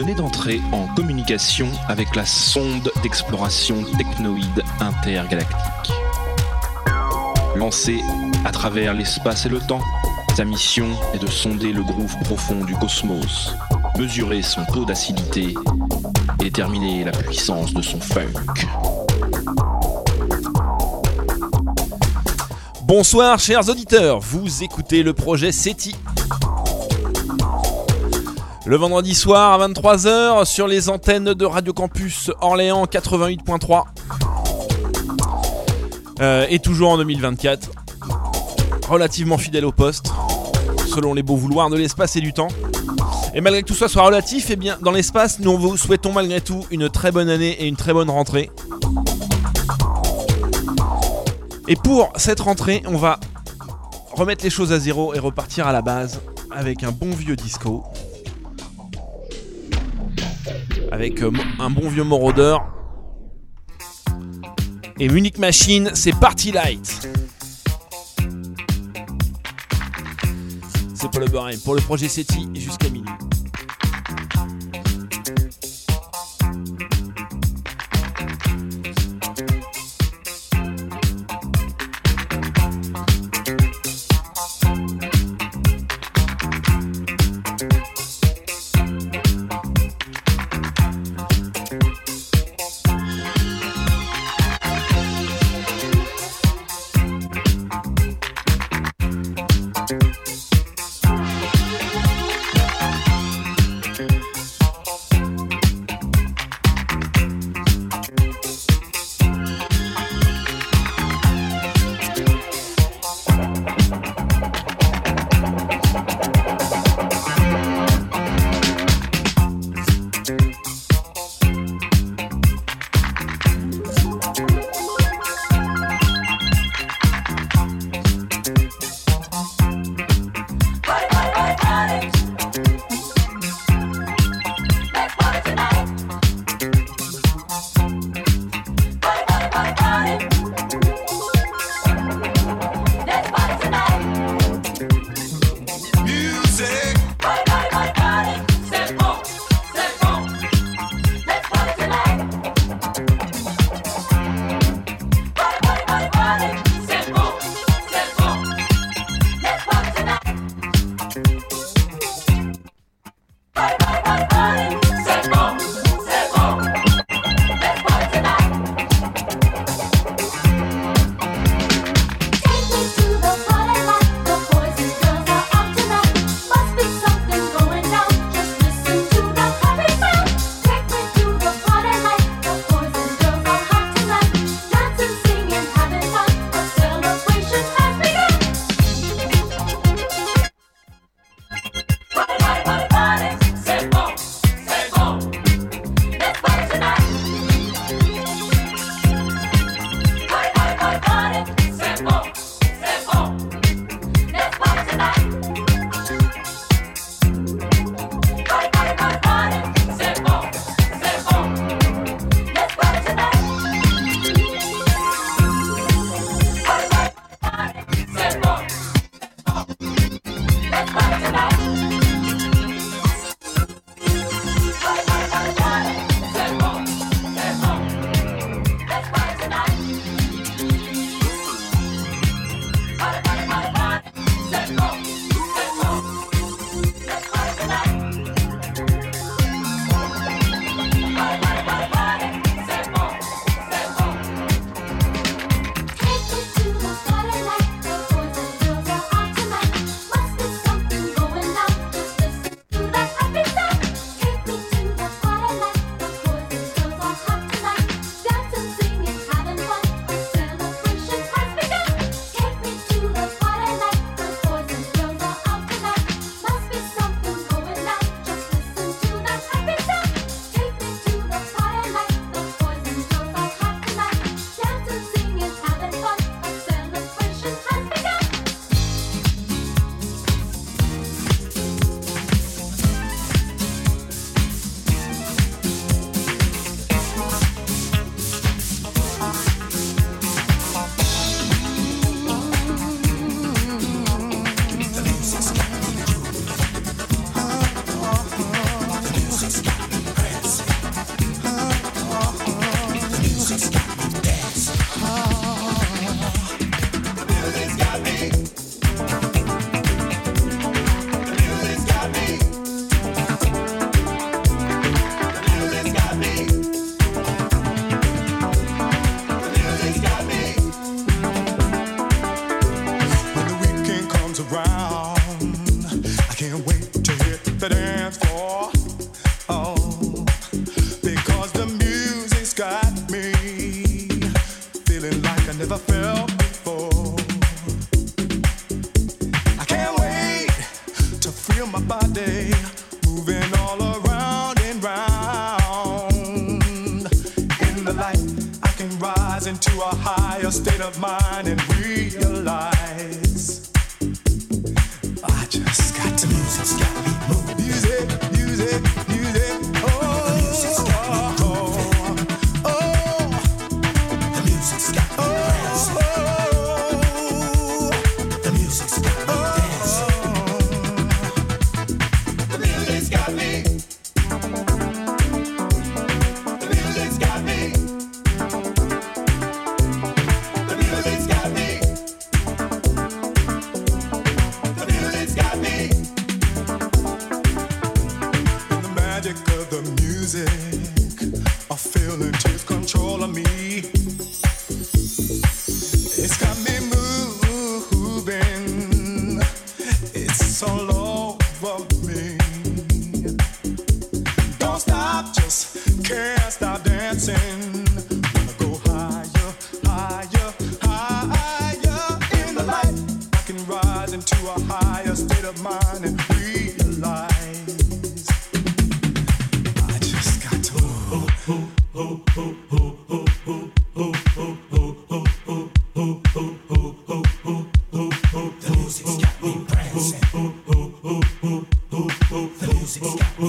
Venez d'entrer en communication avec la sonde d'exploration technoïde intergalactique. Lancée à travers l'espace et le temps, sa mission est de sonder le groove profond du cosmos, mesurer son taux d'acidité et déterminer la puissance de son funk. Bonsoir chers auditeurs, vous écoutez le projet SETI. Le vendredi soir à 23h sur les antennes de Radio Campus Orléans 88.3. Euh, et toujours en 2024. Relativement fidèle au poste, selon les beaux vouloirs de l'espace et du temps. Et malgré que tout ça soit relatif, eh bien dans l'espace, nous vous souhaitons malgré tout une très bonne année et une très bonne rentrée. Et pour cette rentrée, on va remettre les choses à zéro et repartir à la base avec un bon vieux disco. Avec euh, un bon vieux Moroder. Et Munich Machine, c'est Party Light. C'est pour le pour le projet SETI jusqu'à minuit.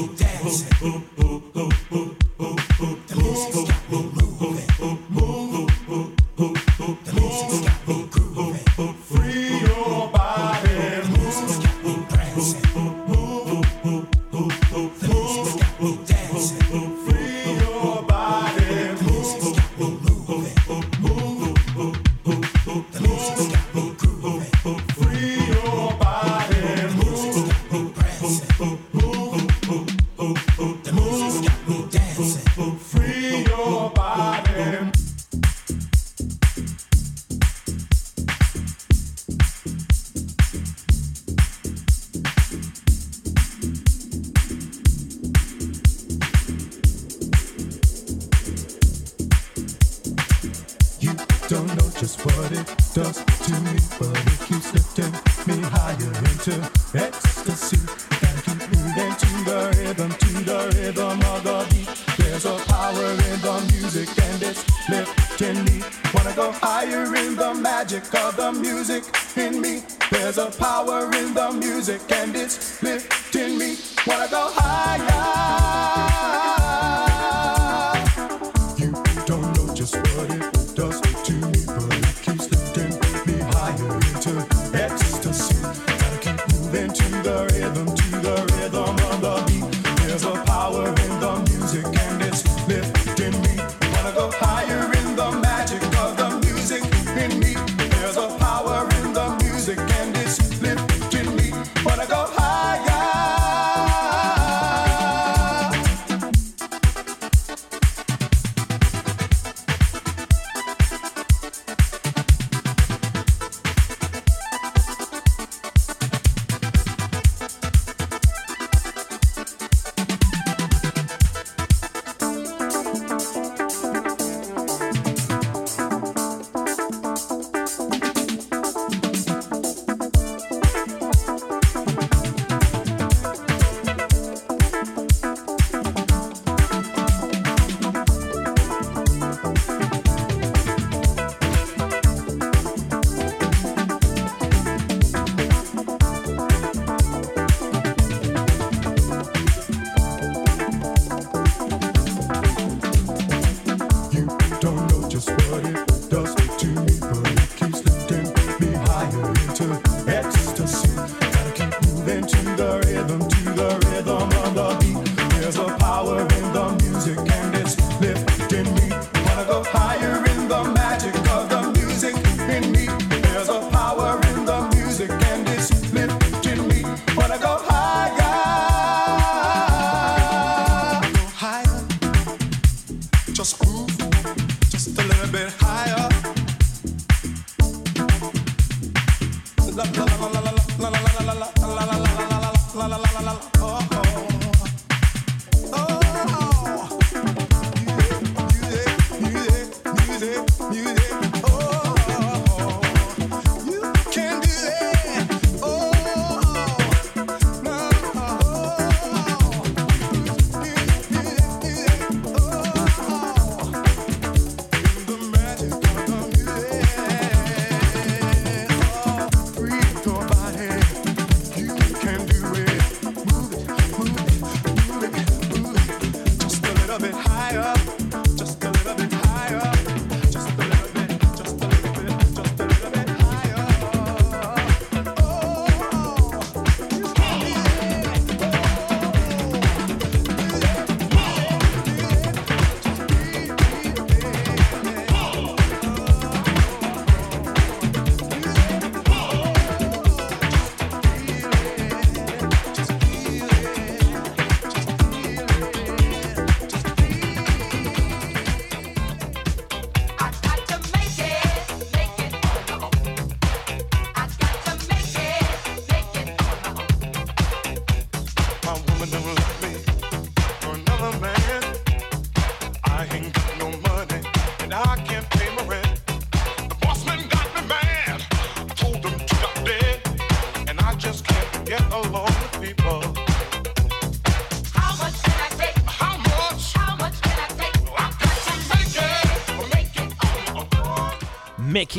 Dancing. The music's got me moving.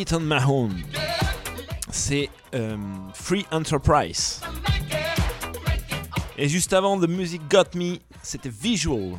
Keaton Mahone. C'est euh, Free Enterprise. Et juste avant, The Music Got Me, c'était Visual.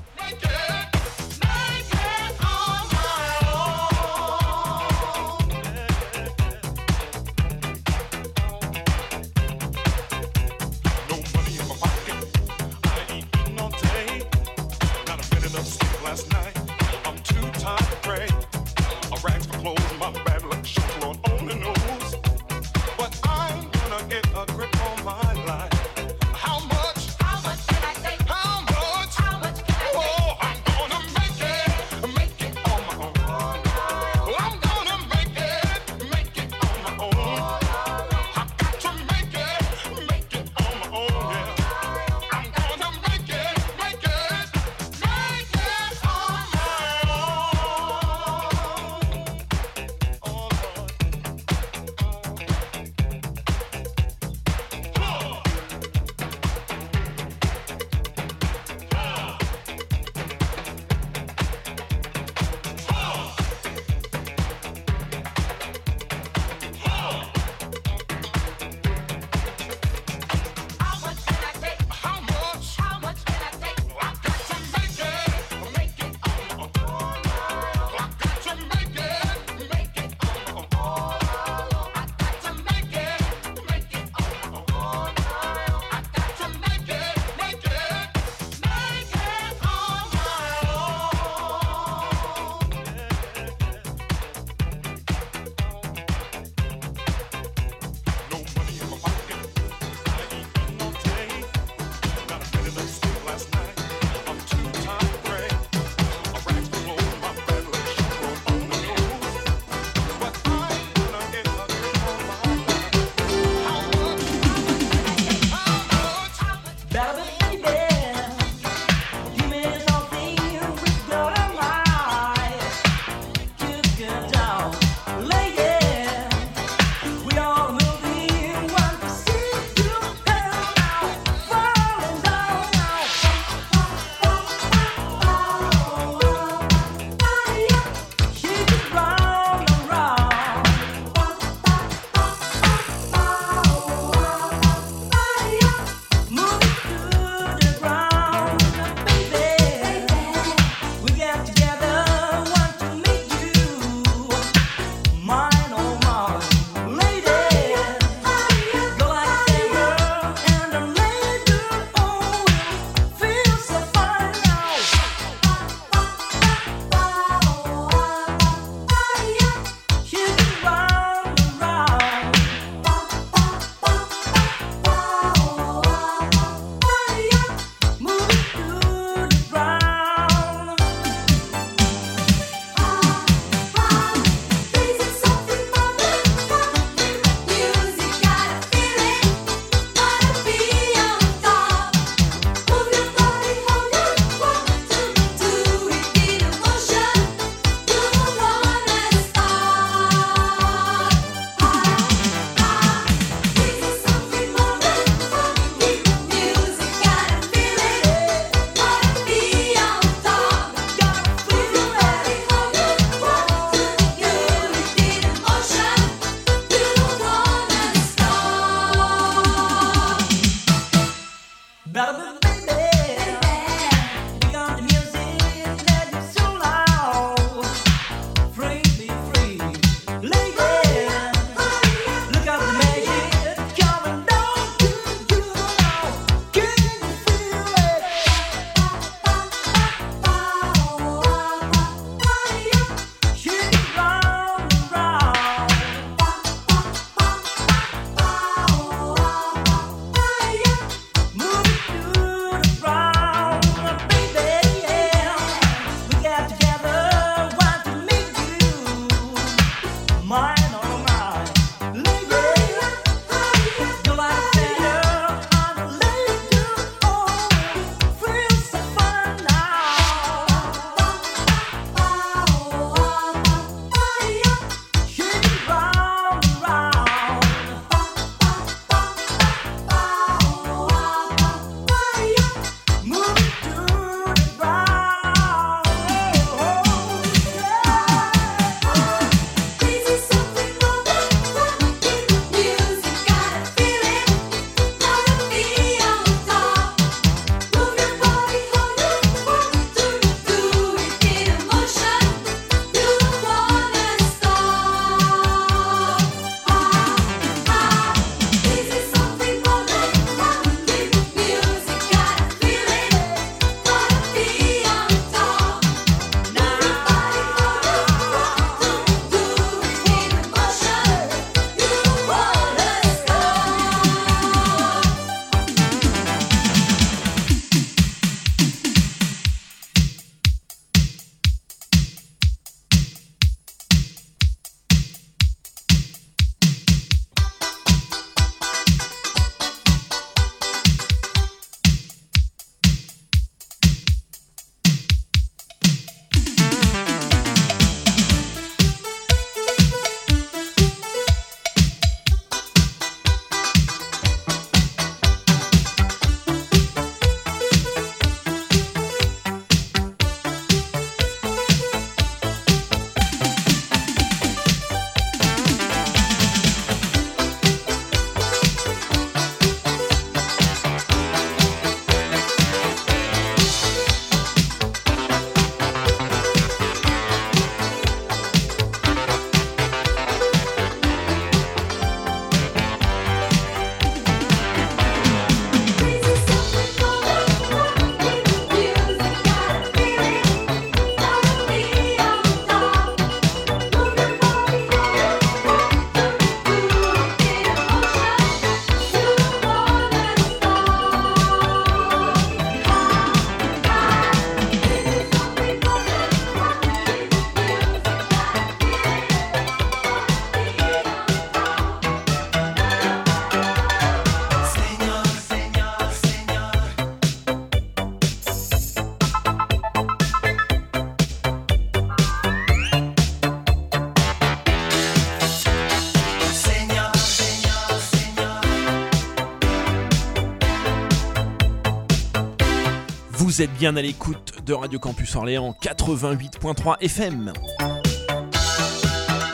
Vous êtes bien à l'écoute de Radio Campus Orléans 88.3 FM.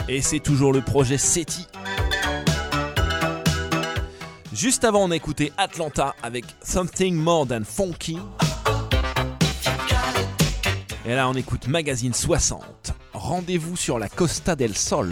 Et c'est toujours le projet SETI. Juste avant, on a écouté Atlanta avec Something More Than Funky. Et là, on écoute Magazine 60. Rendez-vous sur la Costa del Sol.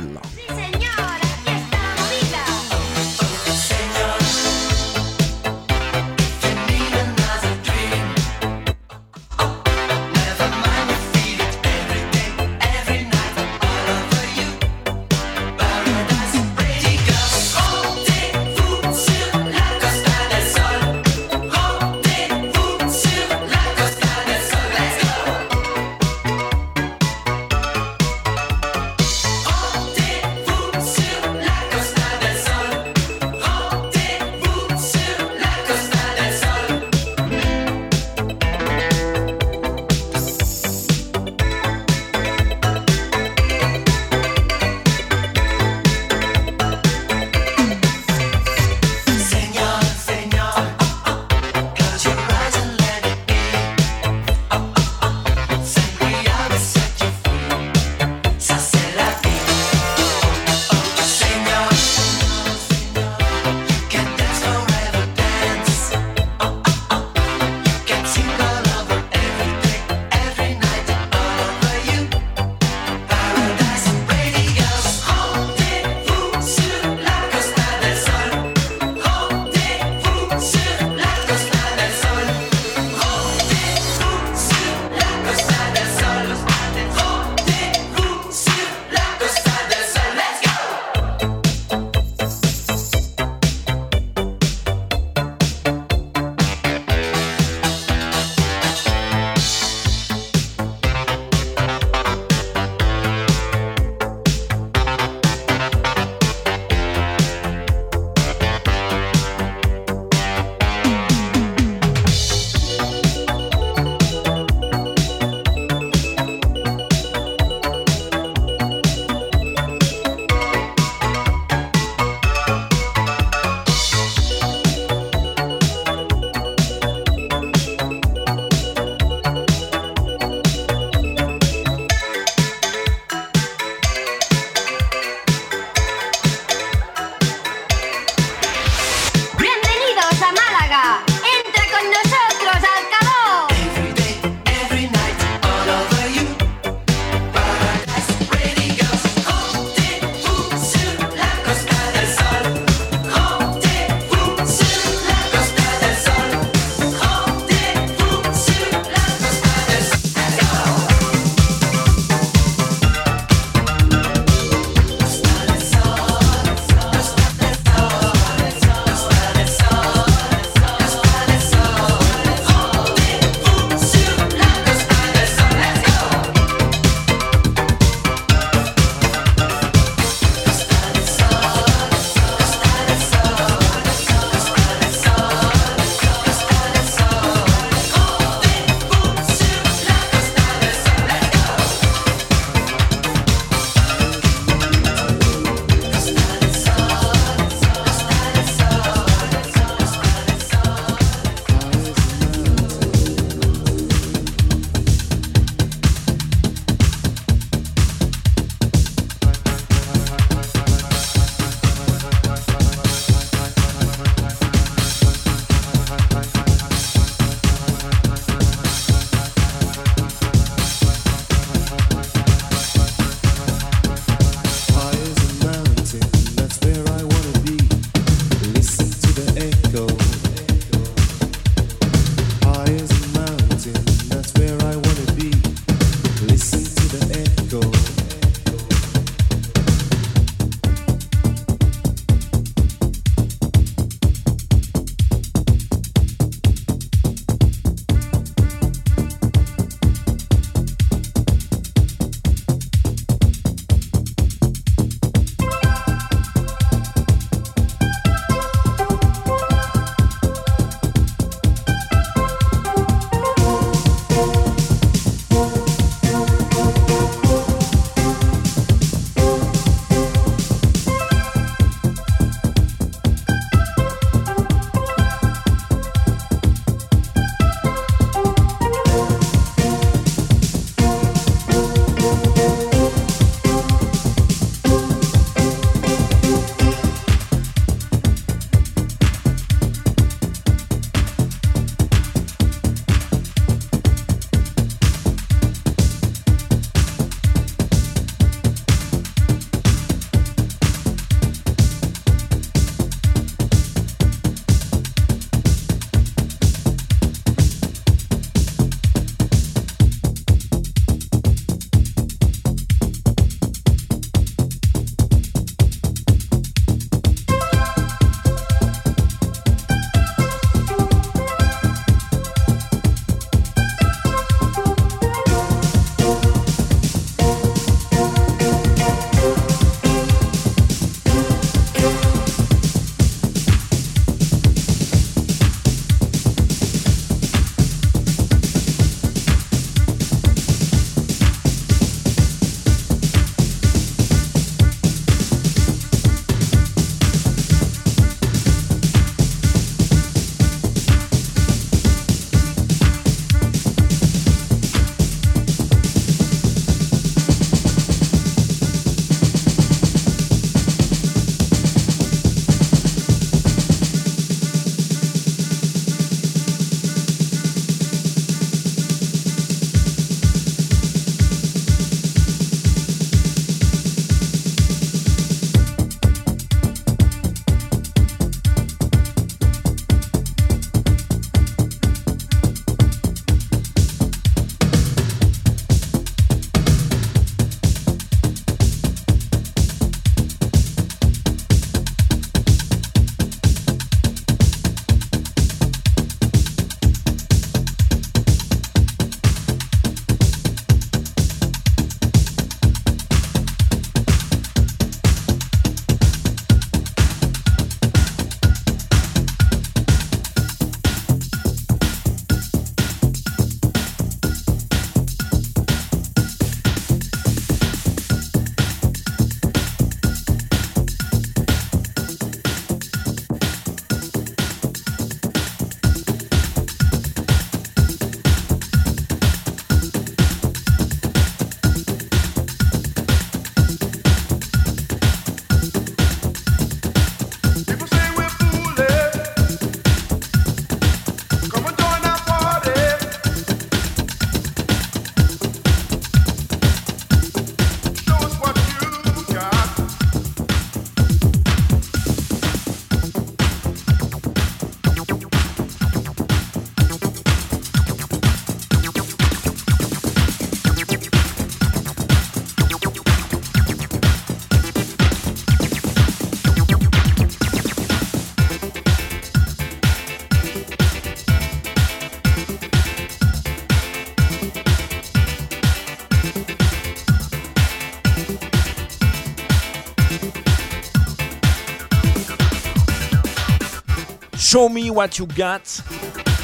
Show Me What You Got.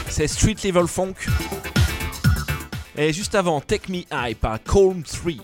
C'est Street Level Funk. Et juste avant, Take Me High par Calm 3.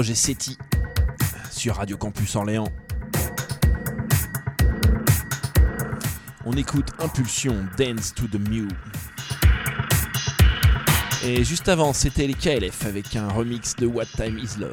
Projet SETI sur Radio Campus Orléans. On écoute Impulsion Dance to the Mew. Et juste avant, c'était les KLF avec un remix de What Time Is Love.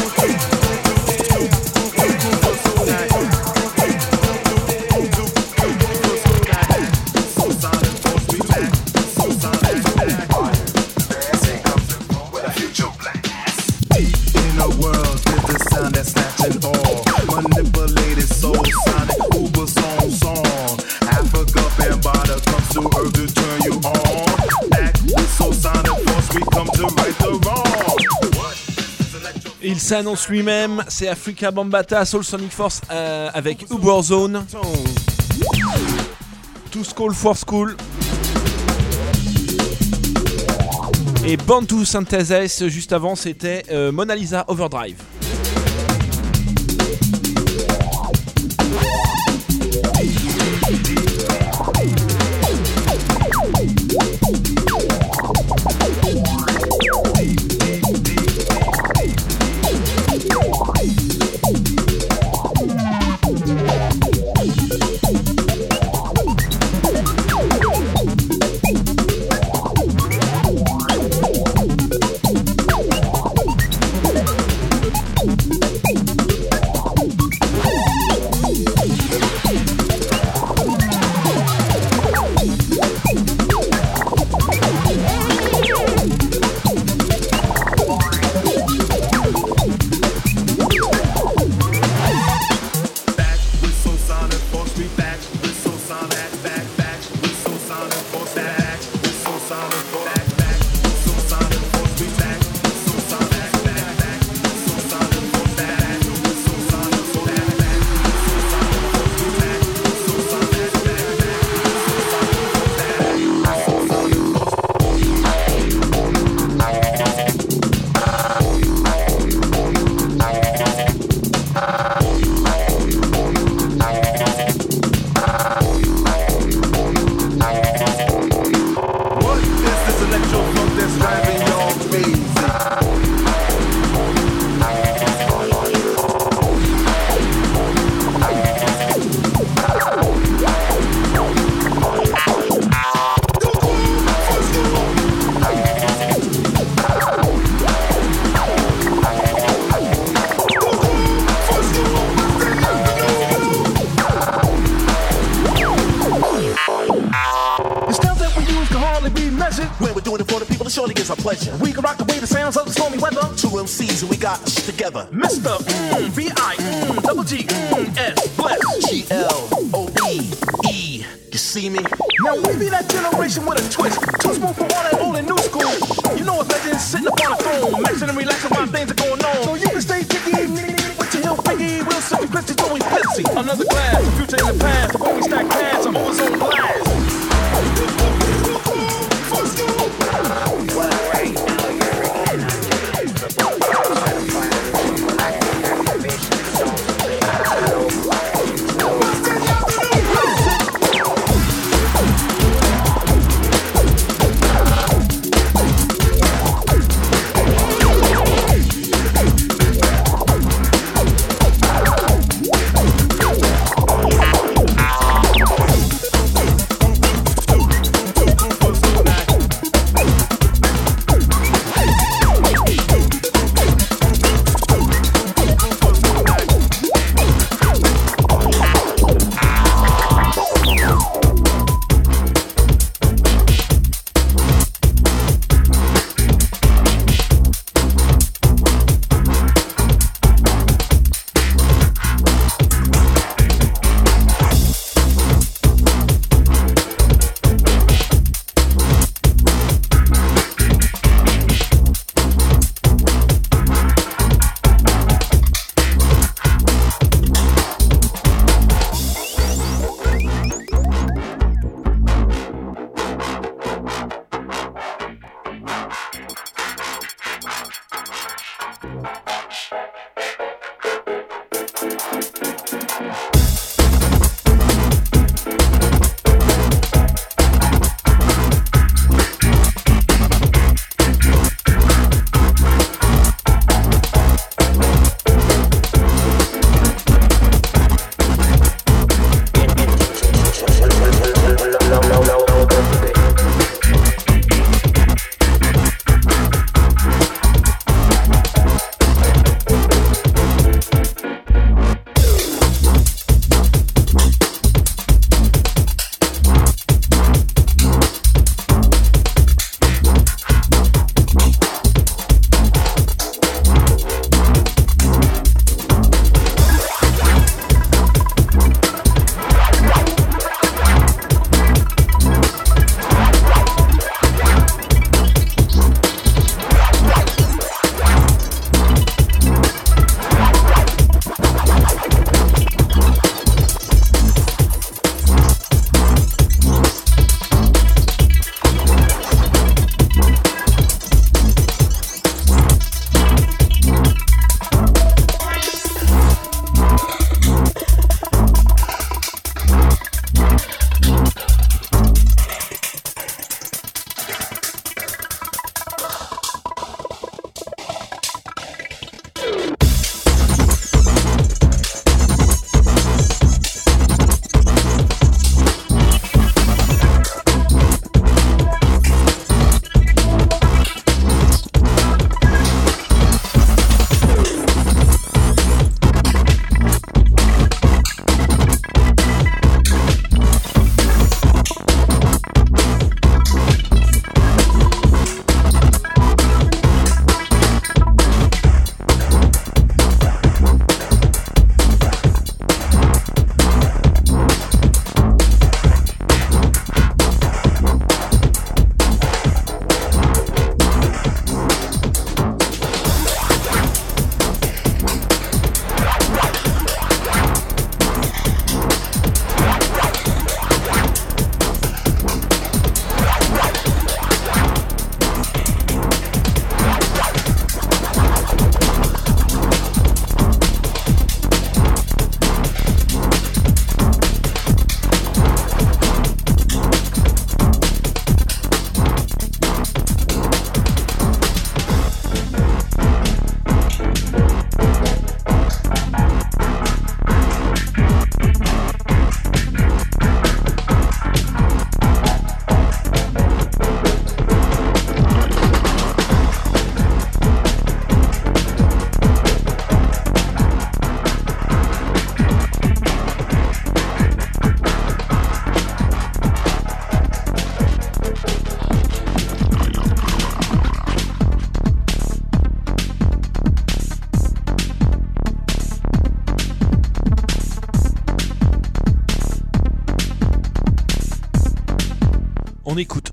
s'annonce lui-même, c'est Africa Bambata, Soul Sonic Force euh, avec Uber Zone. To School for School. Et Bantu Synthesis, juste avant, c'était euh, Mona Lisa Overdrive.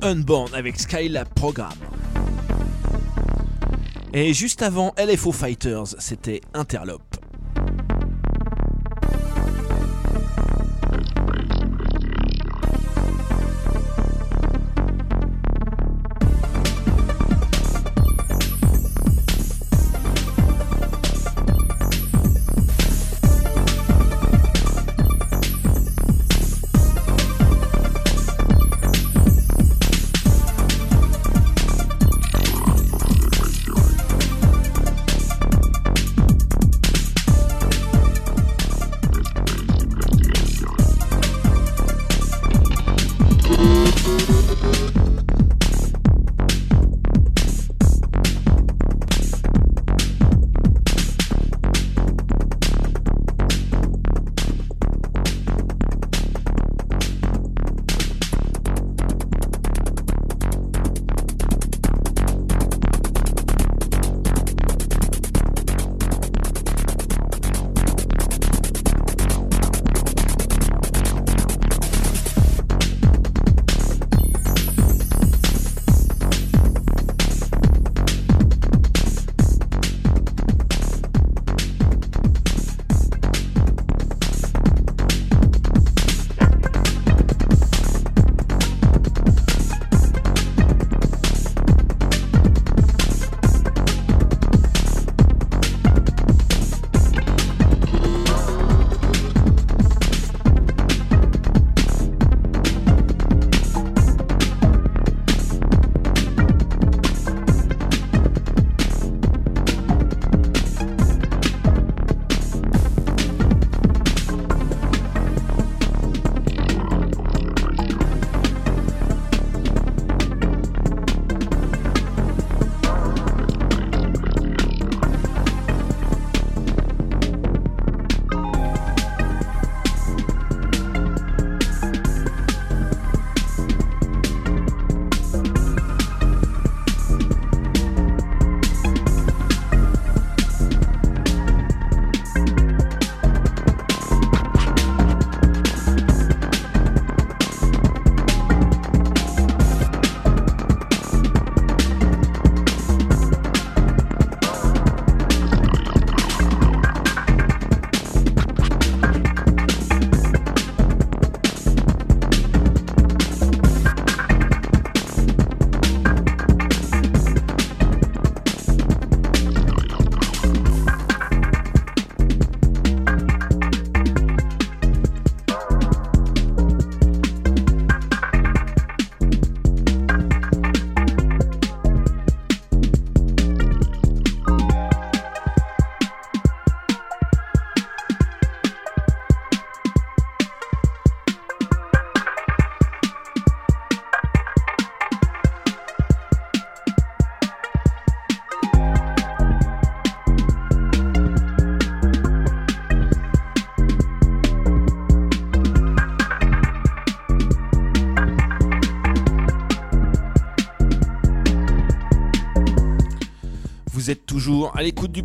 Unborn avec Skylab Program. Et juste avant LFO Fighters, c'était Interlope.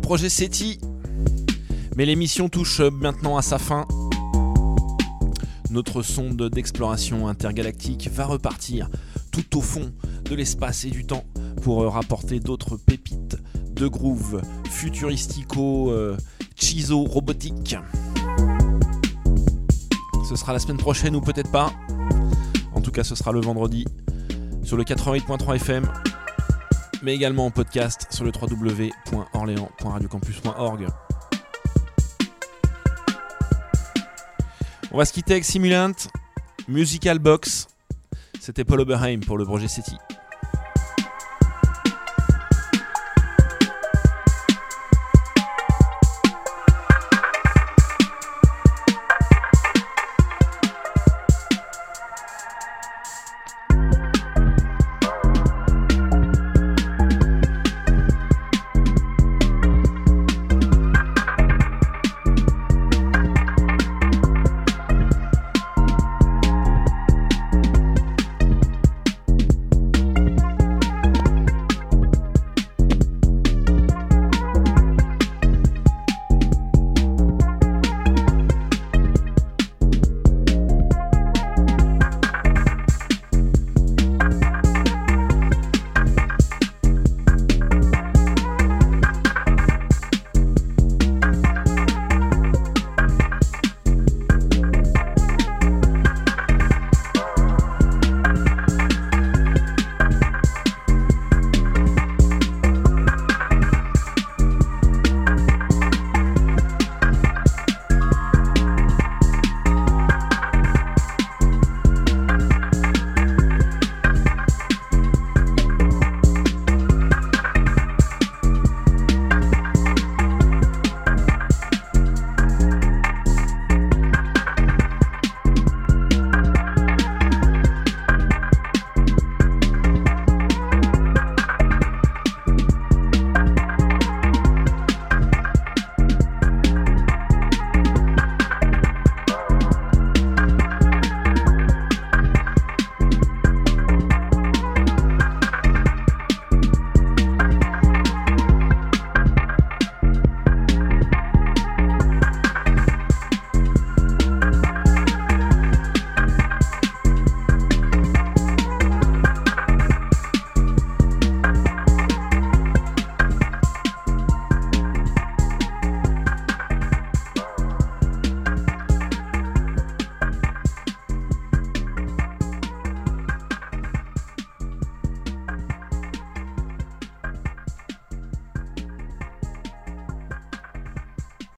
Projet SETI. Mais l'émission touche maintenant à sa fin. Notre sonde d'exploration intergalactique va repartir tout au fond de l'espace et du temps pour euh, rapporter d'autres pépites de groove futuristico euh, robotique. Ce sera la semaine prochaine ou peut-être pas. En tout cas, ce sera le vendredi sur le 88.3 FM mais également en podcast sur le www.orléans.radiocampus.org. On va se quitter avec Simulant, Musical Box. C'était Paul Oberheim pour le projet SETI.